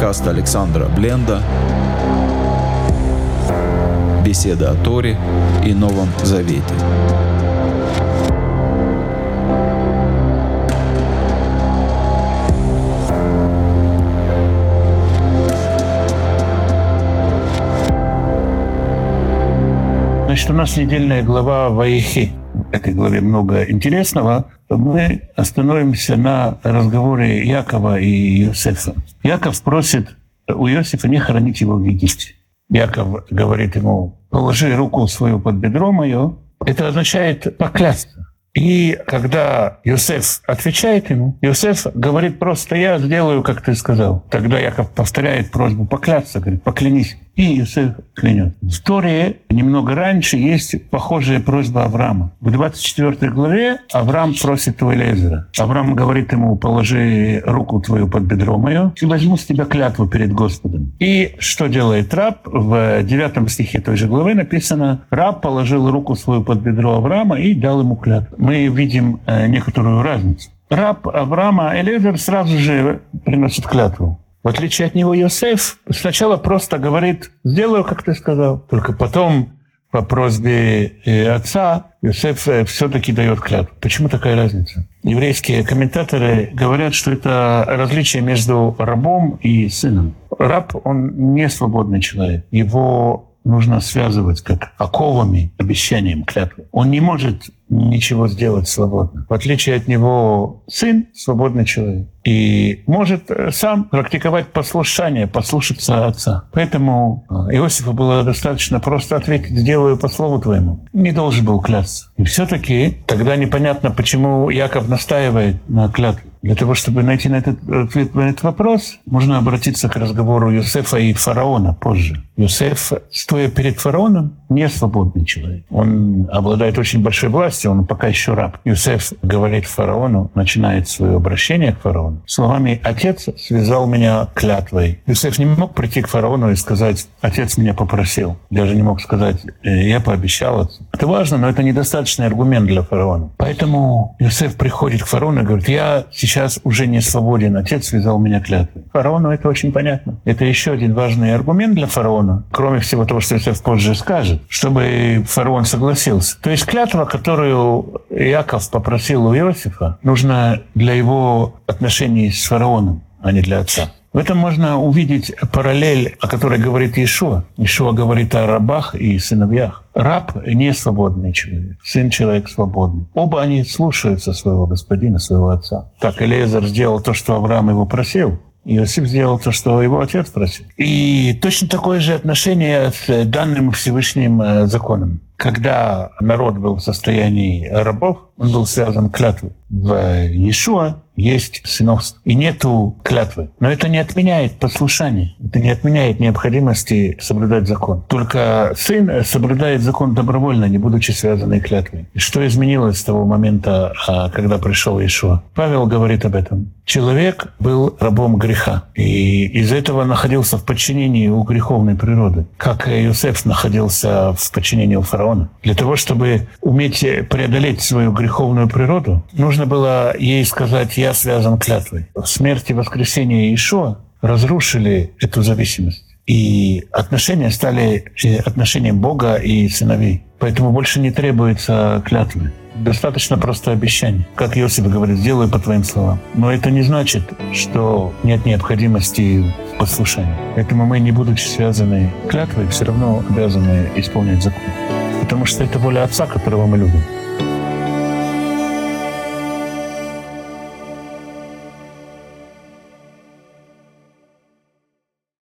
Подкаст Александра Бленда. Беседа о Торе и Новом Завете. Значит, у нас недельная глава Ваихи. В этой главе много интересного. Мы остановимся на разговоре Якова и Иосифа. Яков просит у Иосифа не хоронить его в Египте. Яков говорит ему, положи руку свою под бедро мое. Это означает поклясться. И когда Юсеф отвечает ему, Юсеф говорит просто «я сделаю, как ты сказал». Тогда Яков повторяет просьбу поклясться, говорит «поклянись» и Иосиф клянет. В истории немного раньше есть похожая просьба Авраама. В 24 главе Авраам просит у Элезера. Авраам говорит ему, положи руку твою под бедро мое и возьму с тебя клятву перед Господом. И что делает раб? В 9 стихе той же главы написано, раб положил руку свою под бедро Авраама и дал ему клятву. Мы видим э, некоторую разницу. Раб Авраама Элезер сразу же приносит клятву. В отличие от него Йосеф сначала просто говорит «сделаю, как ты сказал». Только потом по просьбе э, отца Йосеф э, все-таки дает клятву. Почему такая разница? Еврейские комментаторы говорят, что это различие между рабом и сыном. Раб, он не свободный человек. Его нужно связывать как оковами, обещанием, клятвы. Он не может ничего сделать свободно. В отличие от него сын — свободный человек. И может э, сам практиковать послушание, послушаться отца. Поэтому э, Иосифу было достаточно просто ответить «сделаю по слову твоему». Не должен был клясться. И все-таки тогда непонятно, почему Яков настаивает на клятве. Для того, чтобы найти на этот ответ на этот вопрос, можно обратиться к разговору Юсефа и фараона позже. Юсеф, стоя перед фараоном, не свободный человек. Он обладает очень большой властью, он пока еще раб. Юсеф говорит фараону, начинает свое обращение к фараону. Словами «Отец связал меня клятвой». Юсеф не мог прийти к фараону и сказать «Отец меня попросил». Даже не мог сказать «Э, «Я пообещал отцу». Это важно, но это недостаточный аргумент для фараона. Поэтому Юсеф приходит к фараону и говорит «Я сейчас уже не свободен, отец связал меня клятвой. Фараону это очень понятно. Это еще один важный аргумент для фараона, кроме всего того, что Иосиф позже скажет, чтобы фараон согласился. То есть клятва, которую Яков попросил у Иосифа, нужна для его отношений с фараоном, а не для отца. В этом можно увидеть параллель, о которой говорит Иешуа. Иешуа говорит о рабах и сыновьях. Раб не свободный человек, сын человек свободный. Оба они слушаются своего господина, своего отца. Так Элезер сделал то, что Авраам его просил, Иосиф сделал то, что его отец просил. И точно такое же отношение с данным Всевышним э, законом. Когда народ был в состоянии рабов, он был связан клятвой. В Иешуа есть сыновство. И нету клятвы. Но это не отменяет послушание. Это не отменяет необходимости соблюдать закон. Только сын соблюдает закон добровольно, не будучи связанной клятвой. И что изменилось с того момента, а, когда пришел Иешуа? Павел говорит об этом. Человек был рабом греха. И из этого находился в подчинении у греховной природы. Как Иосиф находился в подчинении у фараона. Для того, чтобы уметь преодолеть свою греховную природу, нужно было ей сказать «я связан клятвой». Смерть и воскресение Иешуа разрушили эту зависимость. И отношения стали отношением Бога и сыновей. Поэтому больше не требуется клятвы. Достаточно просто обещаний. Как Иосиф говорит, сделаю по твоим словам. Но это не значит, что нет необходимости в послушании. Поэтому мы, не будучи связаны клятвой, все равно обязаны исполнять закон. Потому что это воля Отца, которого мы любим.